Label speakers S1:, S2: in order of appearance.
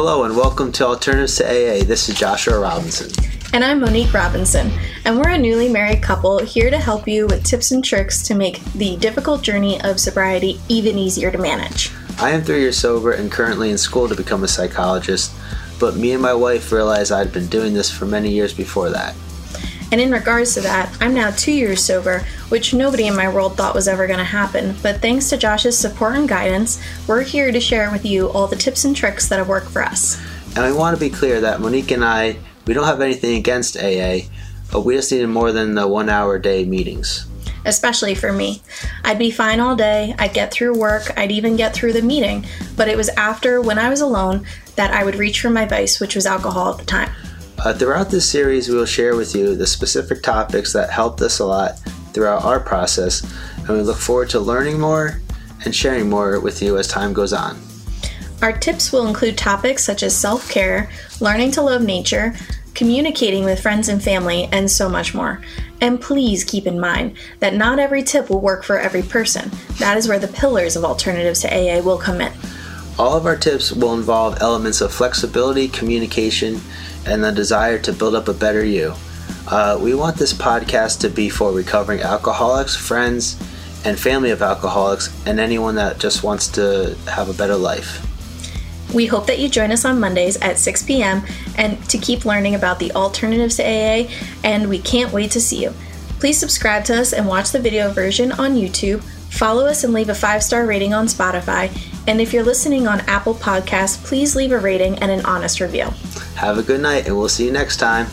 S1: Hello and welcome to Alternatives to AA. This is Joshua Robinson.
S2: And I'm Monique Robinson, and we're a newly married couple here to help you with tips and tricks to make the difficult journey of sobriety even easier to manage.
S1: I am three years sober and currently in school to become a psychologist, but me and my wife realized I'd been doing this for many years before that.
S2: And in regards to that, I'm now two years sober, which nobody in my world thought was ever going to happen. But thanks to Josh's support and guidance, we're here to share with you all the tips and tricks that have worked for us.
S1: And I want to be clear that Monique and I, we don't have anything against AA, but we just needed more than the one hour day meetings.
S2: Especially for me. I'd be fine all day, I'd get through work, I'd even get through the meeting, but it was after, when I was alone, that I would reach for my vice, which was alcohol at the time.
S1: Uh, throughout this series, we will share with you the specific topics that helped us a lot throughout our process, and we look forward to learning more and sharing more with you as time goes on.
S2: Our tips will include topics such as self care, learning to love nature, communicating with friends and family, and so much more. And please keep in mind that not every tip will work for every person. That is where the pillars of alternatives to AA will come in.
S1: All of our tips will involve elements of flexibility, communication, and the desire to build up a better you. Uh, we want this podcast to be for recovering alcoholics, friends, and family of alcoholics, and anyone that just wants to have a better life.
S2: We hope that you join us on Mondays at 6 p.m. and to keep learning about the alternatives to AA, and we can't wait to see you. Please subscribe to us and watch the video version on YouTube. Follow us and leave a five star rating on Spotify. And if you're listening on Apple Podcasts, please leave a rating and an honest review.
S1: Have a good night, and we'll see you next time.